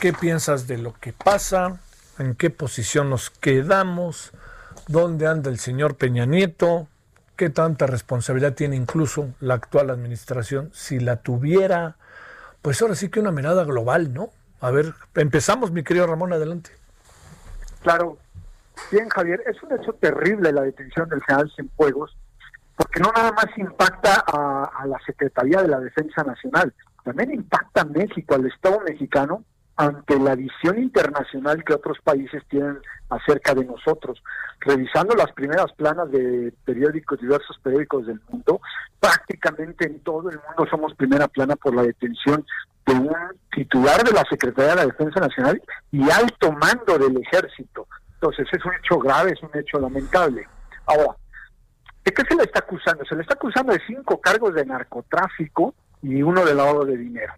¿Qué piensas de lo que pasa? ¿En qué posición nos quedamos? ¿Dónde anda el señor Peña Nieto? ¿Qué tanta responsabilidad tiene incluso la actual administración? Si la tuviera, pues ahora sí que una mirada global, ¿no? A ver, empezamos, mi querido Ramón, adelante. Claro. Bien, Javier, es un hecho terrible la detención del general Cienfuegos, porque no nada más impacta a, a la Secretaría de la Defensa Nacional, también impacta a México, al Estado mexicano, ante la visión internacional que otros países tienen acerca de nosotros. Revisando las primeras planas de periódicos, diversos periódicos del mundo, prácticamente en todo el mundo somos primera plana por la detención de un titular de la Secretaría de la Defensa Nacional y alto mando del ejército. Entonces es un hecho grave, es un hecho lamentable. Ahora, ¿de qué se le está acusando? Se le está acusando de cinco cargos de narcotráfico y uno de lavado de dinero.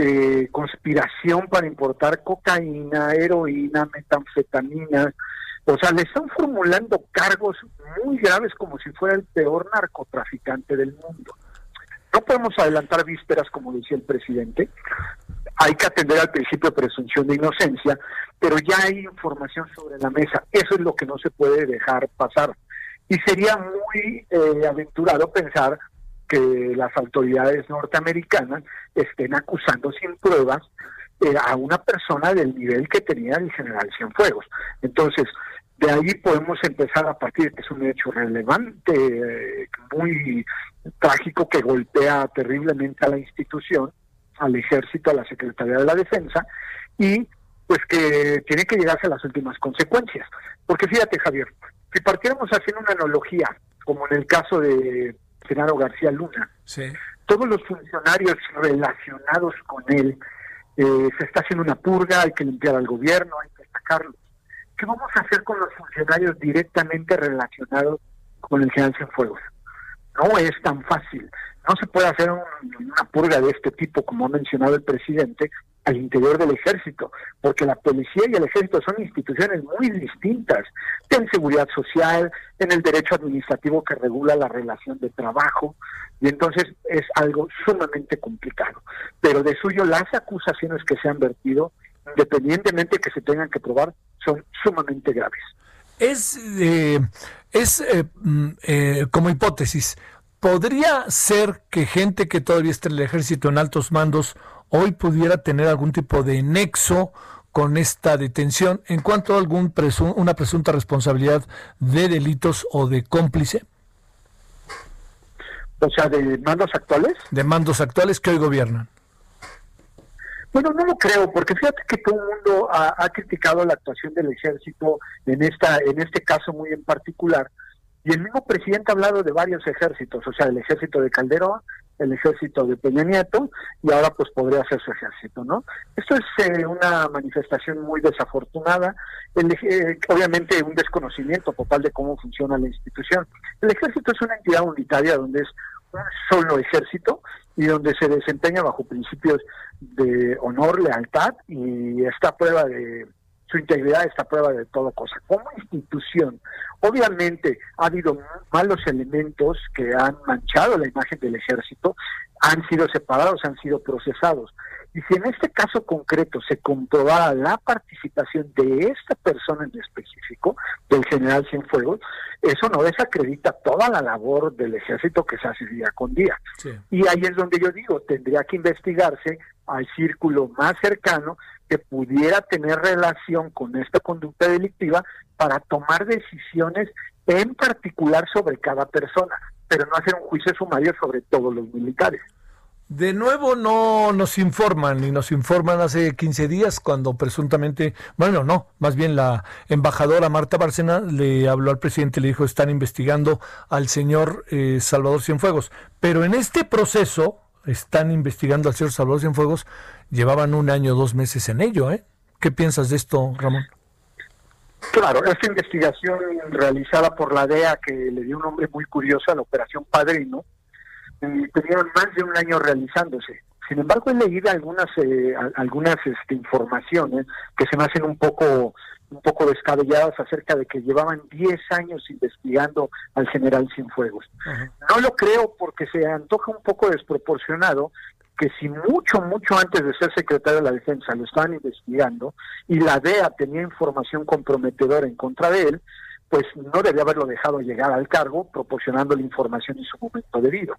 Eh, conspiración para importar cocaína, heroína, metanfetamina. O sea, le están formulando cargos muy graves como si fuera el peor narcotraficante del mundo. No podemos adelantar vísperas, como decía el presidente. Hay que atender al principio de presunción de inocencia, pero ya hay información sobre la mesa. Eso es lo que no se puede dejar pasar. Y sería muy eh, aventurado pensar que las autoridades norteamericanas estén acusando sin pruebas eh, a una persona del nivel que tenía el general Cienfuegos. Entonces, de ahí podemos empezar a partir que es un hecho relevante, muy trágico, que golpea terriblemente a la institución, al ejército, a la Secretaría de la Defensa, y pues que tiene que llegarse a las últimas consecuencias. Porque fíjate, Javier, si partiéramos haciendo una analogía, como en el caso de Genaro García Luna. Todos los funcionarios relacionados con él, eh, se está haciendo una purga, hay que limpiar al gobierno, hay que sacarlos. ¿Qué vamos a hacer con los funcionarios directamente relacionados con el general Cienfuegos? No es tan fácil. No se puede hacer una purga de este tipo, como ha mencionado el presidente, al interior del ejército, porque la policía y el ejército son instituciones muy distintas, en seguridad social, en el derecho administrativo que regula la relación de trabajo, y entonces es algo sumamente complicado. Pero de suyo las acusaciones que se han vertido, independientemente que se tengan que probar, son sumamente graves. Es, eh, es eh, mm, eh, como hipótesis, ¿podría ser que gente que todavía está en el ejército en altos mandos hoy pudiera tener algún tipo de nexo con esta detención en cuanto a algún una presunta responsabilidad de delitos o de cómplice? O sea, de mandos actuales. De mandos actuales que hoy gobiernan. Bueno, no lo creo, porque fíjate que todo el mundo ha, ha, criticado la actuación del ejército en esta, en este caso muy en particular, y el mismo presidente ha hablado de varios ejércitos, o sea, el ejército de Calderón, el ejército de Peña Nieto y ahora pues podría ser su ejército, ¿no? Esto es eh, una manifestación muy desafortunada, el, eh, obviamente un desconocimiento total de cómo funciona la institución. El ejército es una entidad unitaria donde es un solo ejército y donde se desempeña bajo principios de honor, lealtad y esta prueba de su integridad está prueba de todo cosa. Como institución, obviamente ha habido malos elementos que han manchado la imagen del ejército, han sido separados, han sido procesados. Y si en este caso concreto se comprobara la participación de esta persona en específico, del general Cienfuegos, eso no desacredita toda la labor del ejército que se hace día con día. Y ahí es donde yo digo, tendría que investigarse al círculo más cercano que pudiera tener relación con esta conducta delictiva para tomar decisiones en particular sobre cada persona, pero no hacer un juicio sumario sobre todos los militares. De nuevo no nos informan y nos informan hace 15 días cuando presuntamente, bueno, no, más bien la embajadora Marta Bárcena le habló al presidente le dijo están investigando al señor eh, Salvador Cienfuegos. Pero en este proceso están investigando al señor Salvador Cienfuegos, llevaban un año, dos meses en ello, ¿eh? ¿Qué piensas de esto, Ramón? Claro, esta investigación realizada por la DEA que le dio un nombre muy curioso a la Operación Padrino, tenían más de un año realizándose. Sin embargo, he leído algunas eh, algunas este, informaciones que se me hacen un poco un poco descabelladas acerca de que llevaban 10 años investigando al general Cienfuegos. No lo creo porque se antoja un poco desproporcionado que si mucho, mucho antes de ser secretario de la Defensa lo estaban investigando y la DEA tenía información comprometedora en contra de él, pues no debía haberlo dejado llegar al cargo proporcionando la información en su momento debido.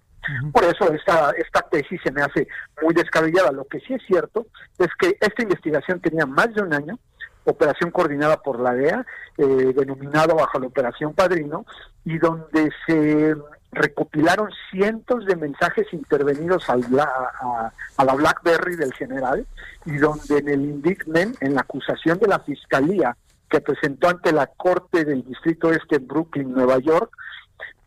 Por eso esta, esta tesis se me hace muy descabellada. Lo que sí es cierto es que esta investigación tenía más de un año, operación coordinada por la DEA, eh, denominado bajo la Operación Padrino, y donde se recopilaron cientos de mensajes intervenidos al, a, a, la BlackBerry del general, y donde en el indictment, en la acusación de la Fiscalía, que presentó ante la Corte del Distrito Este en Brooklyn, Nueva York,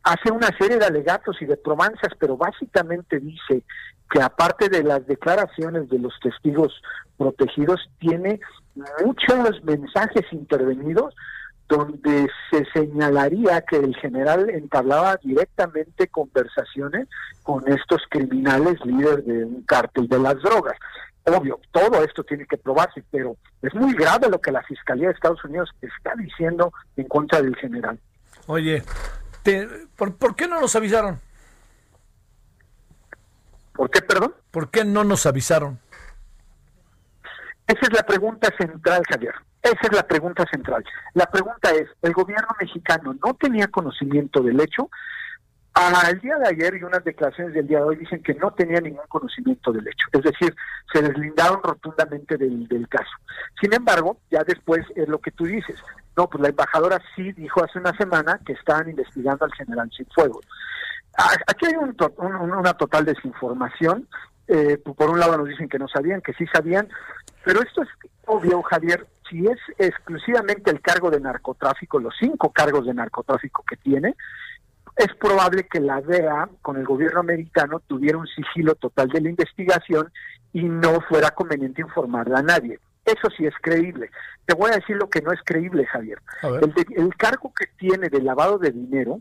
hace una serie de alegatos y de probanzas, pero básicamente dice que aparte de las declaraciones de los testigos protegidos, tiene muchos mensajes intervenidos donde se señalaría que el general entablaba directamente conversaciones con estos criminales líderes de un cártel de las drogas. Obvio, todo esto tiene que probarse, pero es muy grave lo que la Fiscalía de Estados Unidos está diciendo en contra del general. Oye, ¿por, qué no nos avisaron? ¿Por qué, perdón? ¿Por qué no nos avisaron? Esa es la pregunta central, Javier. Esa es la pregunta central. La pregunta es, ¿el gobierno mexicano no tenía conocimiento del hecho? Al día de ayer y unas declaraciones del día de hoy dicen que no tenía ningún conocimiento del hecho, es decir, se deslindaron rotundamente del, caso. Sin embargo, ya después es lo que tú dices. No, pues la embajadora sí dijo hace una semana que estaban investigando al general Cienfuegos. Aquí hay un, una total desinformación. Eh, por un lado nos dicen que no sabían, que sí sabían, pero esto es obvio, Javier, si es exclusivamente el cargo de narcotráfico, los cinco cargos de narcotráfico que tiene, es probable que la DEA con el gobierno americano tuviera un sigilo total de la investigación y no fuera conveniente informarla a nadie. Eso sí es creíble. Te voy a decir lo que no es creíble, Javier. El, el cargo que tiene de lavado de dinero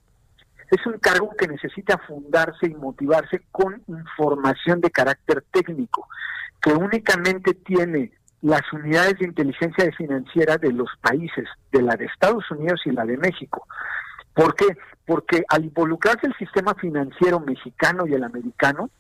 es un cargo que necesita fundarse y motivarse con información de carácter técnico, que únicamente tiene las unidades de inteligencia financiera de los países, de la de Estados Unidos y la de México. ¿Por qué? Porque al involucrarse el sistema financiero mexicano y el americano,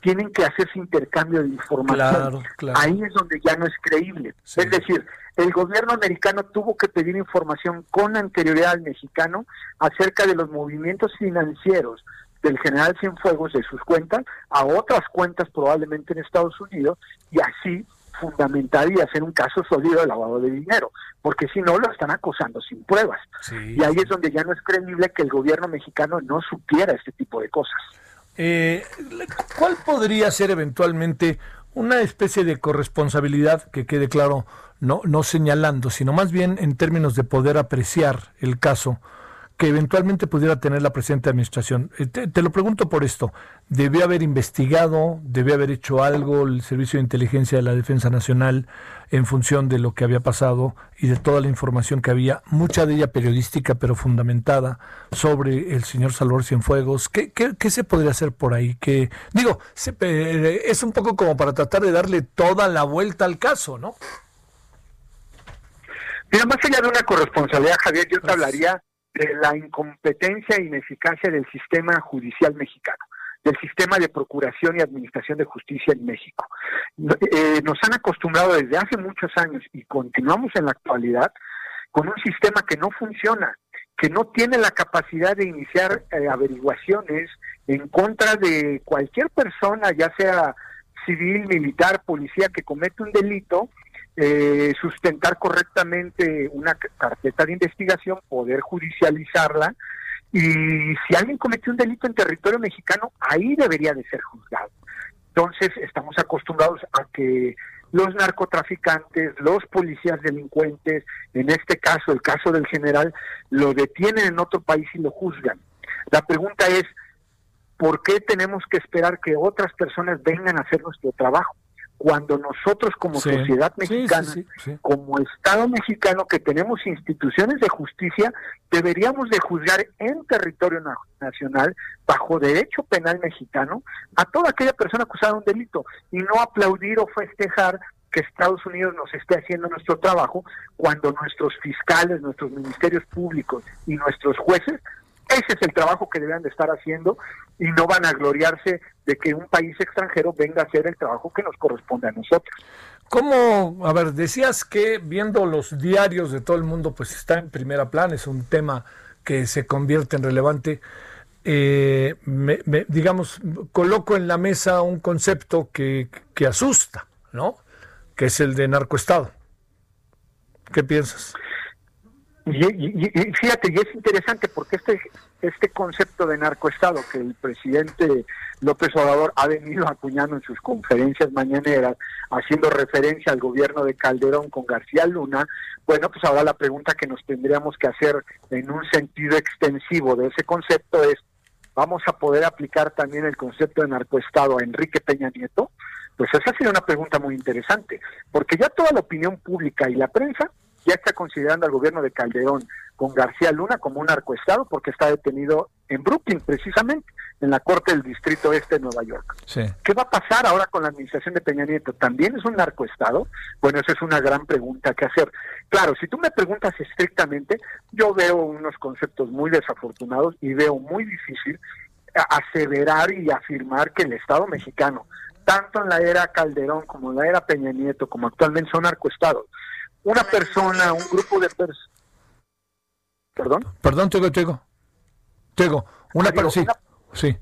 tienen que hacerse intercambio de información. Ahí es donde ya no es creíble. Es decir, el gobierno americano tuvo que pedir información con anterioridad al mexicano acerca de los movimientos financieros del general Cienfuegos de sus cuentas a otras cuentas probablemente en Estados Unidos y así fundamentaría ser un caso sólido de lavado de dinero, porque si no lo están acosando sin pruebas. y ahí es donde ya no es creíble que el gobierno mexicano no supiera este tipo de cosas. Eh, ¿Cuál podría ser eventualmente una especie de corresponsabilidad que quede claro, no, no señalando, sino más bien en términos de poder apreciar el caso? Que eventualmente pudiera tener la presente administración. Eh, te, lo pregunto por esto. ¿Debió haber investigado, debió haber hecho algo el Servicio de Inteligencia de la Defensa Nacional en función de lo que había pasado y de toda la información que había, mucha de ella periodística pero fundamentada, sobre el señor Salvador Cienfuegos? ¿Qué, qué, se podría hacer por ahí? Que, digo, eh, es un poco como para tratar de darle toda la vuelta al caso, ¿no? Mira, más allá de una corresponsabilidad, Javier, yo te hablaría de la incompetencia e ineficacia del sistema judicial mexicano, del sistema de procuración y administración de justicia en México. Eh, nos han acostumbrado desde hace muchos años y continuamos en la actualidad con un sistema que no funciona, que no tiene la capacidad de iniciar eh, averiguaciones en contra de cualquier persona, ya sea civil, militar, policía, que comete un delito eh, sustentar correctamente una carpeta de investigación, poder judicializarla y si alguien cometió un delito en territorio mexicano, ahí debería de ser juzgado. Entonces estamos acostumbrados a que los narcotraficantes, los policías delincuentes, en este caso, el caso del general, lo detienen en otro país y lo juzgan. La pregunta es, ¿por qué tenemos que esperar que otras personas vengan a hacer nuestro trabajo? Cuando nosotros como sociedad mexicana, como Estado mexicano que tenemos instituciones de justicia, deberíamos de juzgar en territorio nacional, bajo derecho penal mexicano, a toda aquella persona acusada de un delito y no aplaudir o festejar que Estados Unidos nos esté haciendo nuestro trabajo cuando nuestros fiscales, nuestros ministerios públicos y nuestros jueces ese es el trabajo que deben de estar haciendo y no van a gloriarse de que un país extranjero venga a hacer el trabajo que nos corresponde a nosotros. ¿Cómo, a ver, decías que viendo los diarios de todo el mundo, pues está en primera plana, es un tema que se convierte en relevante. Eh, digamos, coloco en la mesa un concepto que, que asusta, ¿no? Que es el de narcoestado. ¿Qué piensas? Y, fíjate, y es interesante porque este, este concepto de narcoestado que el presidente López Obrador ha venido acuñando en sus conferencias mañaneras, haciendo referencia al gobierno de Calderón con García Luna, bueno, pues ahora la pregunta que nos tendríamos que hacer en un sentido extensivo de ese concepto es, ¿vamos a poder aplicar también el concepto de narcoestado a Enrique Peña Nieto? Pues esa sería una pregunta muy interesante, porque ya toda la opinión pública y la prensa ya está considerando al gobierno de Calderón con García Luna como un narcoestado porque está detenido en Brooklyn, precisamente, en la Corte del Distrito Este de Nueva York. ¿Qué va a pasar ahora con la administración de Peña Nieto? ¿También es un narcoestado? Bueno, esa es una gran pregunta que hacer. Claro, si tú me preguntas estrictamente, yo veo unos conceptos muy desafortunados y veo muy difícil aseverar y afirmar que el Estado mexicano, tanto en la era Calderón como en la era Peña Nieto, como actualmente son narcoestados, una persona, un grupo de personas. ¿Perdón? Perdón, tengo, tengo. Tengo. Una persona. Sí.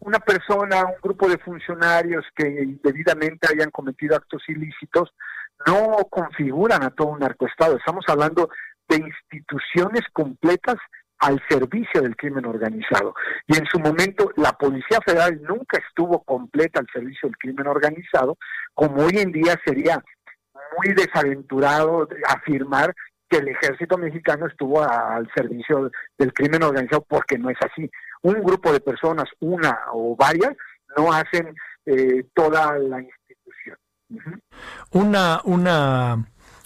Una persona, un grupo de funcionarios que indebidamente hayan cometido actos ilícitos no configuran a todo un narcoestado. Estamos hablando de instituciones completas al servicio del crimen organizado. Y en su momento la Policía Federal nunca estuvo completa al servicio del crimen organizado, como hoy en día sería muy desaventurado afirmar que el ejército mexicano estuvo al servicio del crimen organizado porque no es así. Un grupo de personas, una o varias, no hacen eh, toda la institución. Una, una,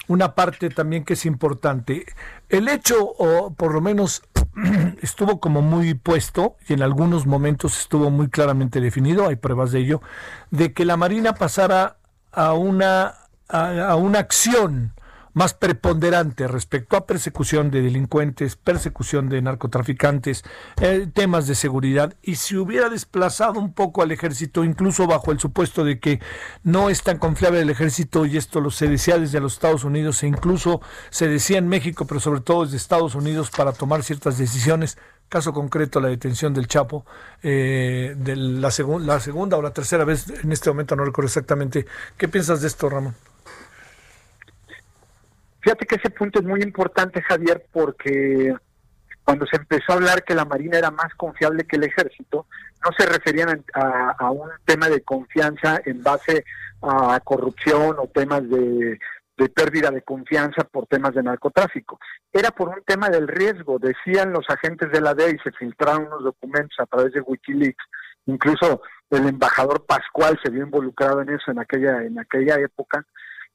una parte también que es importante. El hecho, o por lo menos estuvo como muy puesto y en algunos momentos estuvo muy claramente definido, hay pruebas de ello, de que la Marina pasara a una a, una acción más preponderante respecto a persecución de delincuentes, persecución de narcotraficantes, eh, temas de seguridad, y si hubiera desplazado un poco al ejército, incluso bajo el supuesto de que no es tan confiable el ejército, y esto lo se decía desde los Estados Unidos, e incluso se decía en México, pero sobre todo desde Estados Unidos, para tomar ciertas decisiones, caso concreto la detención del Chapo, eh, de la, la segunda o la tercera vez, en este momento no recuerdo exactamente. ¿Qué piensas de esto, Ramón? Fíjate que ese punto es muy importante, Javier, porque cuando se empezó a hablar que la Marina era más confiable que el ejército, no se referían a, un tema de confianza en base a corrupción o temas de, de, pérdida de confianza por temas de narcotráfico. Era por un tema del riesgo. Decían los agentes de la DEA y se filtraron unos documentos a través de Wikileaks. Incluso el embajador Pascual se vio involucrado en eso en aquella, en aquella época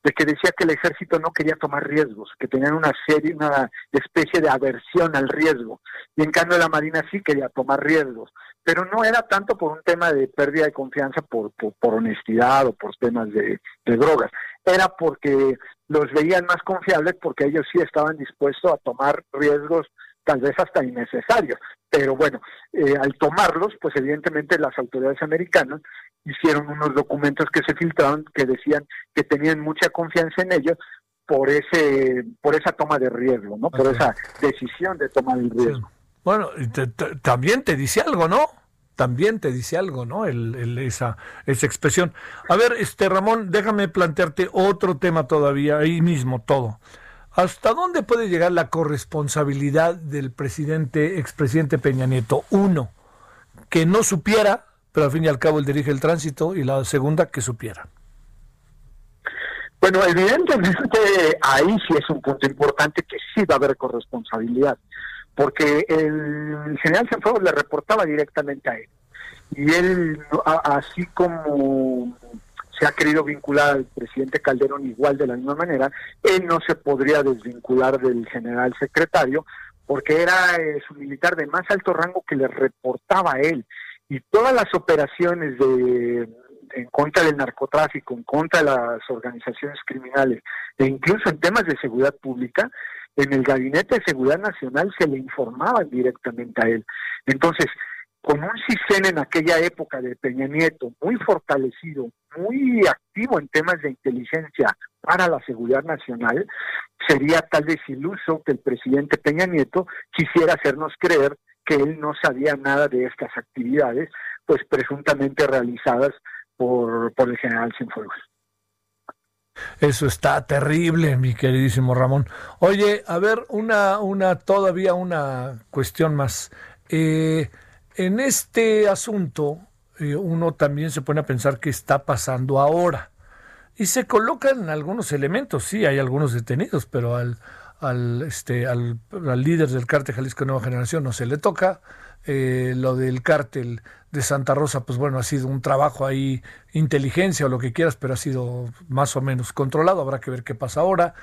de que decía que el ejército no quería tomar riesgos, que tenían una serie, una especie de aversión al riesgo, y en cambio la Marina sí quería tomar riesgos, pero no era tanto por un tema de pérdida de confianza por, por, honestidad o por temas de, drogas, era porque los veían más confiables porque ellos sí estaban dispuestos a tomar riesgos tal vez hasta innecesarios. Pero bueno, eh, al tomarlos, pues evidentemente las autoridades americanas hicieron unos documentos que se filtraron que decían que tenían mucha confianza en ellos por ese por esa toma de riesgo, ¿no? Por esa decisión de tomar el riesgo. Bueno, también te dice algo, ¿no? También te dice algo, ¿no? El, esa, esa expresión. A ver, este Ramón, déjame plantearte otro tema todavía, ahí mismo todo. ¿Hasta dónde puede llegar la corresponsabilidad del presidente, expresidente Peña Nieto? Uno, que no supiera pero al fin y al cabo él dirige el tránsito y la segunda que supiera. Bueno, evidentemente ahí sí es un punto importante que sí va a haber corresponsabilidad, porque el general Sanford le reportaba directamente a él. Y él, así como se ha querido vincular al presidente Calderón igual de la misma manera, él no se podría desvincular del general secretario porque era eh, su militar de más alto rango que le reportaba a él. Y todas las operaciones de en contra del narcotráfico, en contra de las organizaciones criminales e incluso en temas de seguridad pública, en el Gabinete de Seguridad Nacional se le informaban directamente a él. Entonces, con un CISEN en aquella época de Peña Nieto muy fortalecido, muy activo en temas de inteligencia para la seguridad nacional, sería tal vez que el presidente Peña Nieto quisiera hacernos creer que él no sabía nada de estas actividades, pues presuntamente realizadas por, por el general Cienfuegos. Eso está terrible, mi queridísimo Ramón. Oye, a ver, una, una, todavía una cuestión más. Eh, en este asunto, eh, uno también se pone a pensar qué está pasando ahora. Y se colocan algunos elementos, sí, hay algunos detenidos, pero al, al, este, al, líder del cártel Jalisco Nueva Generación no se le toca. Eh, lo del cártel de Santa Rosa, pues bueno, ha sido un trabajo ahí, inteligencia o lo que quieras, pero ha sido más o menos controlado, habrá que ver qué pasa ahora.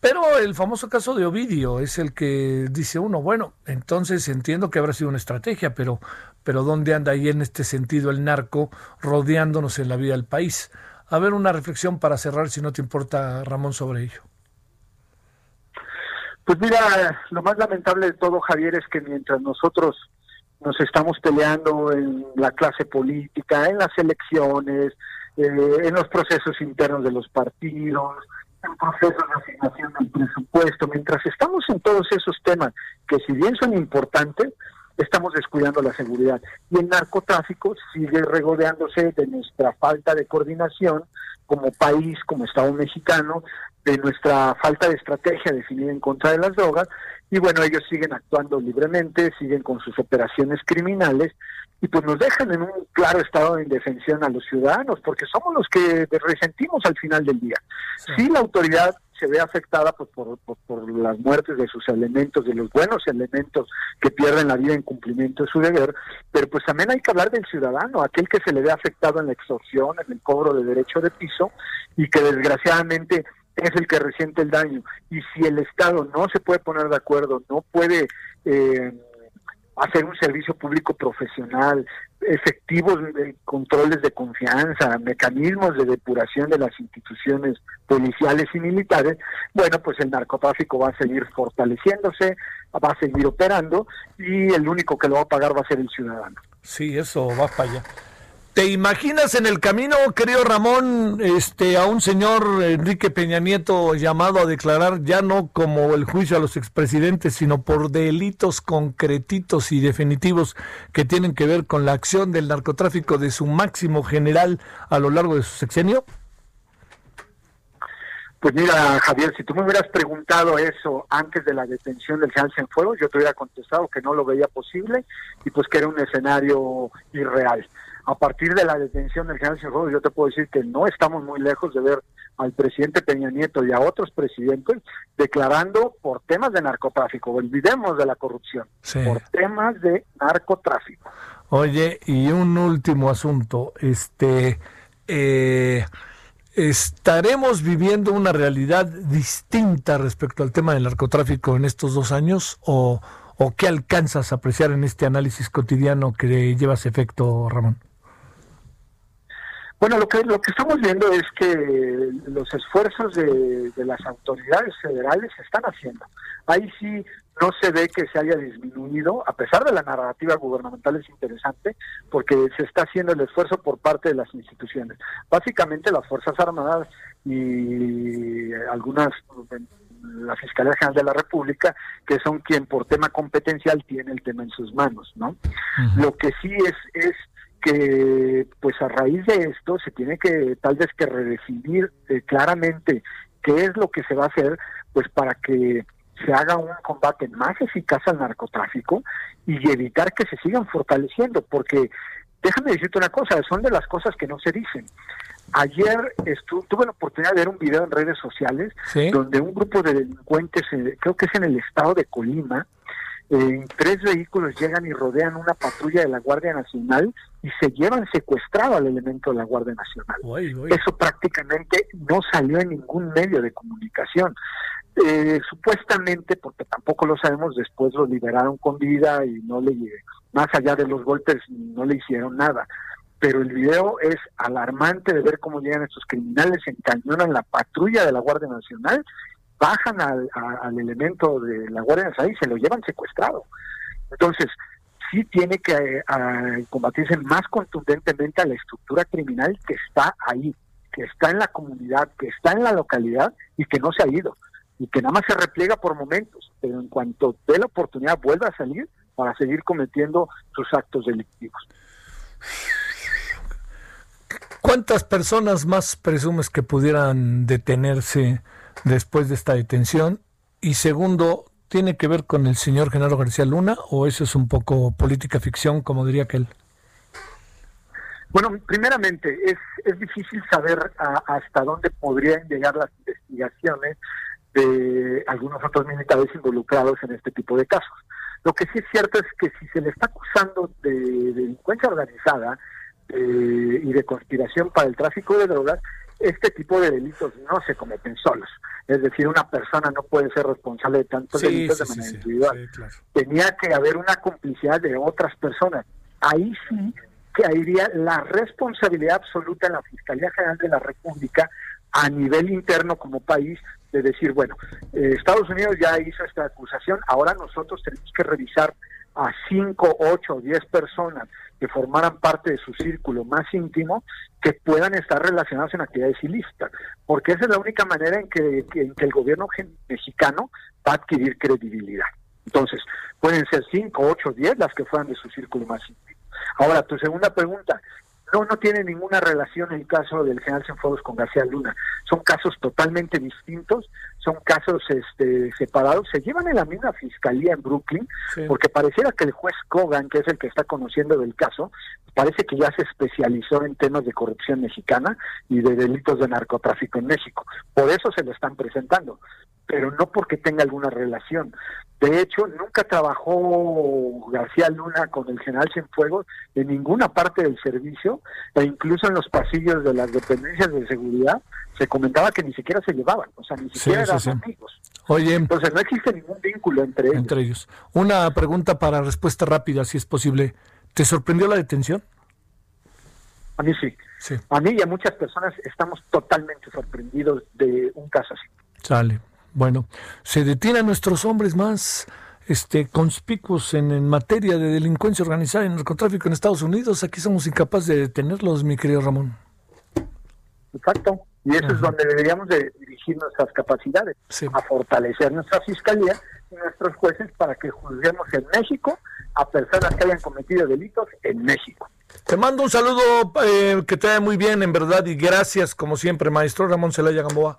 Pero el famoso caso de Ovidio es el que dice uno, bueno, entonces entiendo que habrá sido una estrategia, pero, pero ¿dónde anda ahí en este sentido el narco rodeándonos en la vida del país? A ver, una reflexión para cerrar, si no te importa, Ramón, sobre ello. Pues mira, lo más lamentable de todo, Javier, es que mientras nosotros nos estamos peleando en la clase política, en las elecciones, eh, en los procesos internos de los partidos, en procesos de asignación del presupuesto, mientras estamos en todos esos temas que si bien son importantes, estamos descuidando la seguridad. Y el narcotráfico sigue regodeándose de nuestra falta de coordinación como país, como Estado mexicano, de nuestra falta de estrategia definida en contra de las drogas. Y bueno, ellos siguen actuando libremente, siguen con sus operaciones criminales y pues nos dejan en un claro estado de indefensión a los ciudadanos, porque somos los que resentimos al final del día. Si la autoridad se ve afectada pues, por, por, las muertes de sus elementos, de los buenos elementos que pierden la vida en cumplimiento de su deber, pero pues también hay que hablar del ciudadano, aquel que se le ve afectado en la extorsión, en el cobro de derecho de piso y que desgraciadamente es el que resiente el daño. Y si el Estado no se puede poner de acuerdo, no puede... Eh, hacer un servicio público profesional, efectivos controles de confianza, mecanismos de depuración de las instituciones policiales y militares, bueno, pues el narcotráfico va a seguir fortaleciéndose, va a seguir operando y el único que lo va a pagar va a ser el ciudadano. Sí, eso va para allá. ¿Te imaginas en el camino, querido Ramón, este, a un señor Enrique Peña Nieto llamado a declarar ya no como el juicio a los expresidentes, sino por delitos concretitos y definitivos que tienen que ver con la acción del narcotráfico de su máximo general a lo largo de su sexenio? Pues mira, Javier, si tú me hubieras preguntado eso antes de la detención del general Cienfuegos, yo te hubiera contestado que no lo veía posible y pues que era un escenario irreal a partir de la detención del general Cienfuegos, yo te puedo decir que no estamos muy lejos de ver al presidente Peña Nieto y a otros presidentes declarando por temas de narcotráfico, olvidemos de la corrupción, por temas de narcotráfico. Oye, y un último asunto, este, eh, ¿estaremos viviendo una realidad distinta respecto al tema del narcotráfico en estos dos años o, o qué alcanzas a apreciar en este análisis cotidiano que llevas efecto, Ramón? Bueno, lo que, lo que estamos viendo es que los esfuerzos de, las autoridades federales se están haciendo. Ahí sí no se ve que se haya disminuido, a pesar de la narrativa gubernamental es interesante, porque se está haciendo el esfuerzo por parte de las instituciones. Básicamente las Fuerzas Armadas y algunas la Fiscalía General de la República, que son quien por tema competencial tiene el tema en sus manos, ¿no? Lo que sí es es que pues a raíz de esto se tiene que tal vez que redefinir eh, claramente qué es lo que se va a hacer pues para que se haga un combate más eficaz al narcotráfico y evitar que se sigan fortaleciendo porque déjame decirte una cosa, son de las cosas que no se dicen. Ayer tuve la oportunidad de ver un video en redes sociales donde un grupo de delincuentes, creo que es en el estado de Colima, en tres vehículos llegan y rodean una patrulla de la Guardia Nacional y se llevan secuestrado al elemento de la Guardia Nacional. Eso prácticamente no salió en ningún medio de comunicación. Eh, supuestamente, porque tampoco lo sabemos, después lo liberaron con vida y no le, más allá de los golpes, no le hicieron nada. Pero el video es alarmante de ver cómo llegan estos criminales, encañonan la patrulla de la Guardia Nacional bajan al, elemento de la Guardia Nacional y se lo llevan secuestrado. Entonces, sí tiene que eh, combatirse más contundentemente a la estructura criminal que está ahí, que está en la comunidad, que está en la localidad y que no se ha ido y que nada más se repliega por momentos, pero en cuanto dé la oportunidad vuelve a salir para seguir cometiendo sus actos delictivos. ¿Cuántas personas más presumes que pudieran detenerse después de esta detención? Y segundo, ¿tiene que ver con el señor Genaro García Luna o eso es un poco política ficción, como diría aquel? Bueno, primeramente, es, es difícil saber hasta dónde podrían llegar las investigaciones de algunos otros militares involucrados en este tipo de casos. Lo que sí es cierto es que si se le está acusando de, delincuencia organizada eh, y de conspiración para el tráfico de drogas, este tipo de delitos no se cometen solos. Es decir, una persona no puede ser responsable de tantos delitos de manera individual. Tenía que haber una complicidad de otras personas. Ahí sí que iría la responsabilidad absoluta en la Fiscalía General de la República a nivel interno como país de decir, bueno, eh, Estados Unidos ya hizo esta acusación, ahora nosotros tenemos que revisar a cinco, ocho, diez personas que formaran parte de su círculo más íntimo que puedan estar relacionados en actividades ilícitas, porque esa es la única manera en que, en que el gobierno mexicano va a adquirir credibilidad. Entonces, pueden ser cinco, ocho, diez las que fueran de su círculo más íntimo. Ahora, tu segunda pregunta, no, no tiene ninguna relación el caso del general Cienfuegos con García Luna. Son casos totalmente distintos, son casos este, separados. Se llevan en la misma fiscalía en Brooklyn, porque pareciera que el juez Kogan, que es el que está conociendo del caso, parece que ya se especializó en temas de corrupción mexicana y de delitos de narcotráfico en México. Por eso se lo están presentando, pero no porque tenga alguna relación. De hecho, nunca trabajó García Luna con el general Cienfuegos en ninguna parte del servicio, e incluso en los pasillos de las dependencias de seguridad se comentaba que ni siquiera se llevaban, o sea, ni siquiera eran amigos. Oye, entonces no existe ningún vínculo entre ellos. Entre ellos. Una pregunta para respuesta rápida, si es posible. ¿Te sorprendió la detención? A mí sí. sí. A mí y a muchas personas estamos totalmente sorprendidos de un caso así. Sale. Bueno, se detiene a nuestros hombres más este, conspicuos en, materia de delincuencia organizada y narcotráfico en Estados Unidos. Aquí somos incapaces de detenerlos, mi querido Ramón. Exacto. Y eso es donde deberíamos de dirigir nuestras capacidades, a fortalecer nuestra fiscalía y nuestros jueces para que juzguemos en México a personas que hayan cometido delitos en México. Te mando un saludo eh, que te vaya muy bien, en verdad, y gracias, como siempre, maestro Ramón Celaya Gamboa.